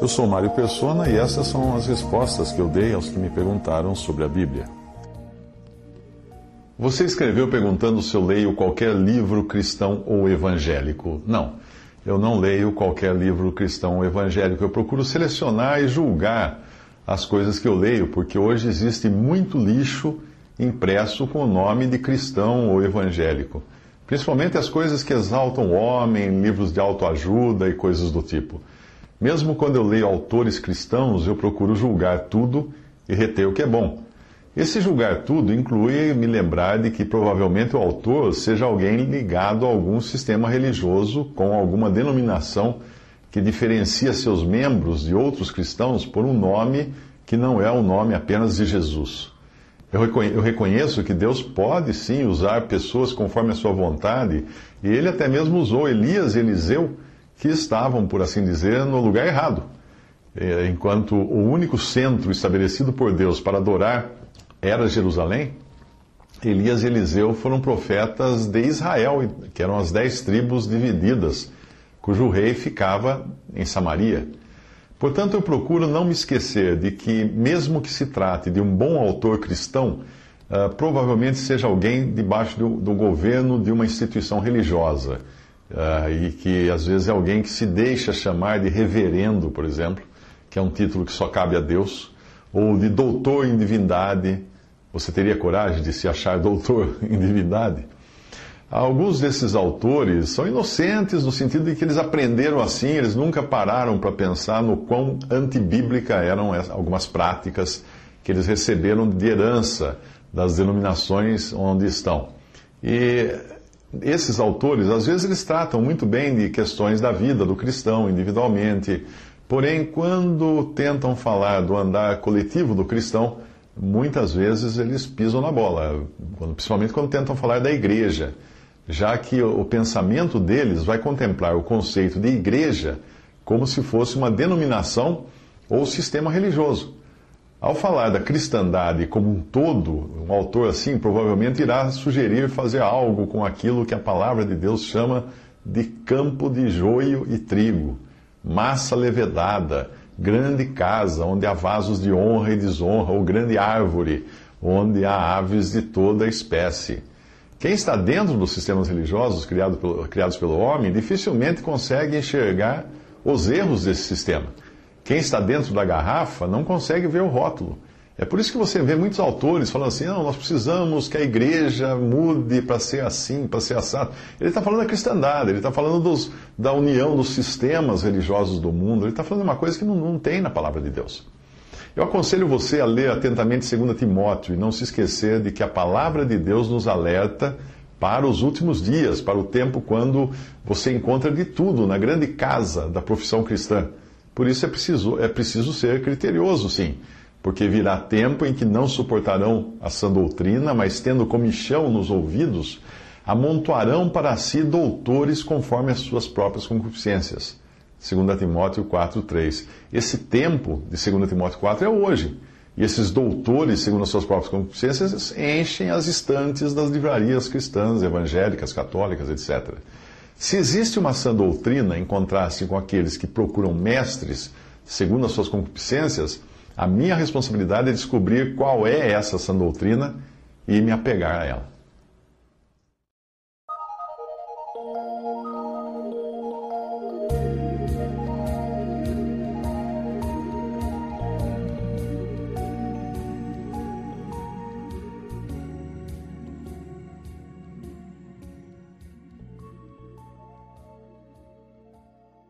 Eu sou Mário Persona e essas são as respostas que eu dei aos que me perguntaram sobre a Bíblia. Você escreveu perguntando se eu leio qualquer livro cristão ou evangélico. Não, eu não leio qualquer livro cristão ou evangélico. Eu procuro selecionar e julgar as coisas que eu leio, porque hoje existe muito lixo impresso com o nome de cristão ou evangélico. Principalmente as coisas que exaltam o homem, livros de autoajuda e coisas do tipo. Mesmo quando eu leio autores cristãos, eu procuro julgar tudo e reter o que é bom. Esse julgar tudo inclui me lembrar de que provavelmente o autor seja alguém ligado a algum sistema religioso com alguma denominação que diferencia seus membros de outros cristãos por um nome que não é o nome apenas de Jesus. Eu reconheço que Deus pode sim usar pessoas conforme a sua vontade, e ele até mesmo usou Elias e Eliseu que estavam, por assim dizer, no lugar errado. É, enquanto o único centro estabelecido por Deus para adorar era Jerusalém, Elias e Eliseu foram profetas de Israel, que eram as dez tribos divididas, cujo rei ficava em Samaria. Portanto, eu procuro não me esquecer de que, mesmo que se trate de um bom autor cristão, uh, provavelmente seja alguém debaixo do, do governo de uma instituição religiosa Uh, e que às vezes é alguém que se deixa chamar de reverendo, por exemplo, que é um título que só cabe a Deus, ou de doutor em divindade. Você teria coragem de se achar doutor em divindade? Alguns desses autores são inocentes no sentido de que eles aprenderam assim, eles nunca pararam para pensar no quão antibíblica eram algumas práticas que eles receberam de herança das denominações onde estão. E esses autores, às vezes, eles tratam muito bem de questões da vida do cristão individualmente, porém, quando tentam falar do andar coletivo do cristão, muitas vezes eles pisam na bola, principalmente quando tentam falar da igreja, já que o pensamento deles vai contemplar o conceito de igreja como se fosse uma denominação ou sistema religioso. Ao falar da cristandade como um todo, um autor assim provavelmente irá sugerir fazer algo com aquilo que a palavra de Deus chama de campo de joio e trigo, massa levedada, grande casa onde há vasos de honra e desonra, ou grande árvore onde há aves de toda espécie. Quem está dentro dos sistemas religiosos criados pelo, criados pelo homem dificilmente consegue enxergar os erros desse sistema. Quem está dentro da garrafa não consegue ver o rótulo. É por isso que você vê muitos autores falando assim: não, nós precisamos que a igreja mude para ser assim, para ser assado. Ele está falando da cristandade, ele está falando dos, da união dos sistemas religiosos do mundo, ele está falando uma coisa que não, não tem na palavra de Deus. Eu aconselho você a ler atentamente 2 Timóteo e não se esquecer de que a palavra de Deus nos alerta para os últimos dias, para o tempo quando você encontra de tudo na grande casa da profissão cristã. Por isso é preciso, é preciso ser criterioso, sim, porque virá tempo em que não suportarão a sã doutrina, mas tendo comichão nos ouvidos, amontoarão para si doutores conforme as suas próprias concupiscências. 2 Timóteo 4,3. Esse tempo de 2 Timóteo 4 é hoje. E esses doutores, segundo as suas próprias concupiscências, enchem as estantes das livrarias cristãs, evangélicas, católicas, etc. Se existe uma sã doutrina em contraste com aqueles que procuram mestres segundo as suas concupiscências, a minha responsabilidade é descobrir qual é essa sã doutrina e me apegar a ela.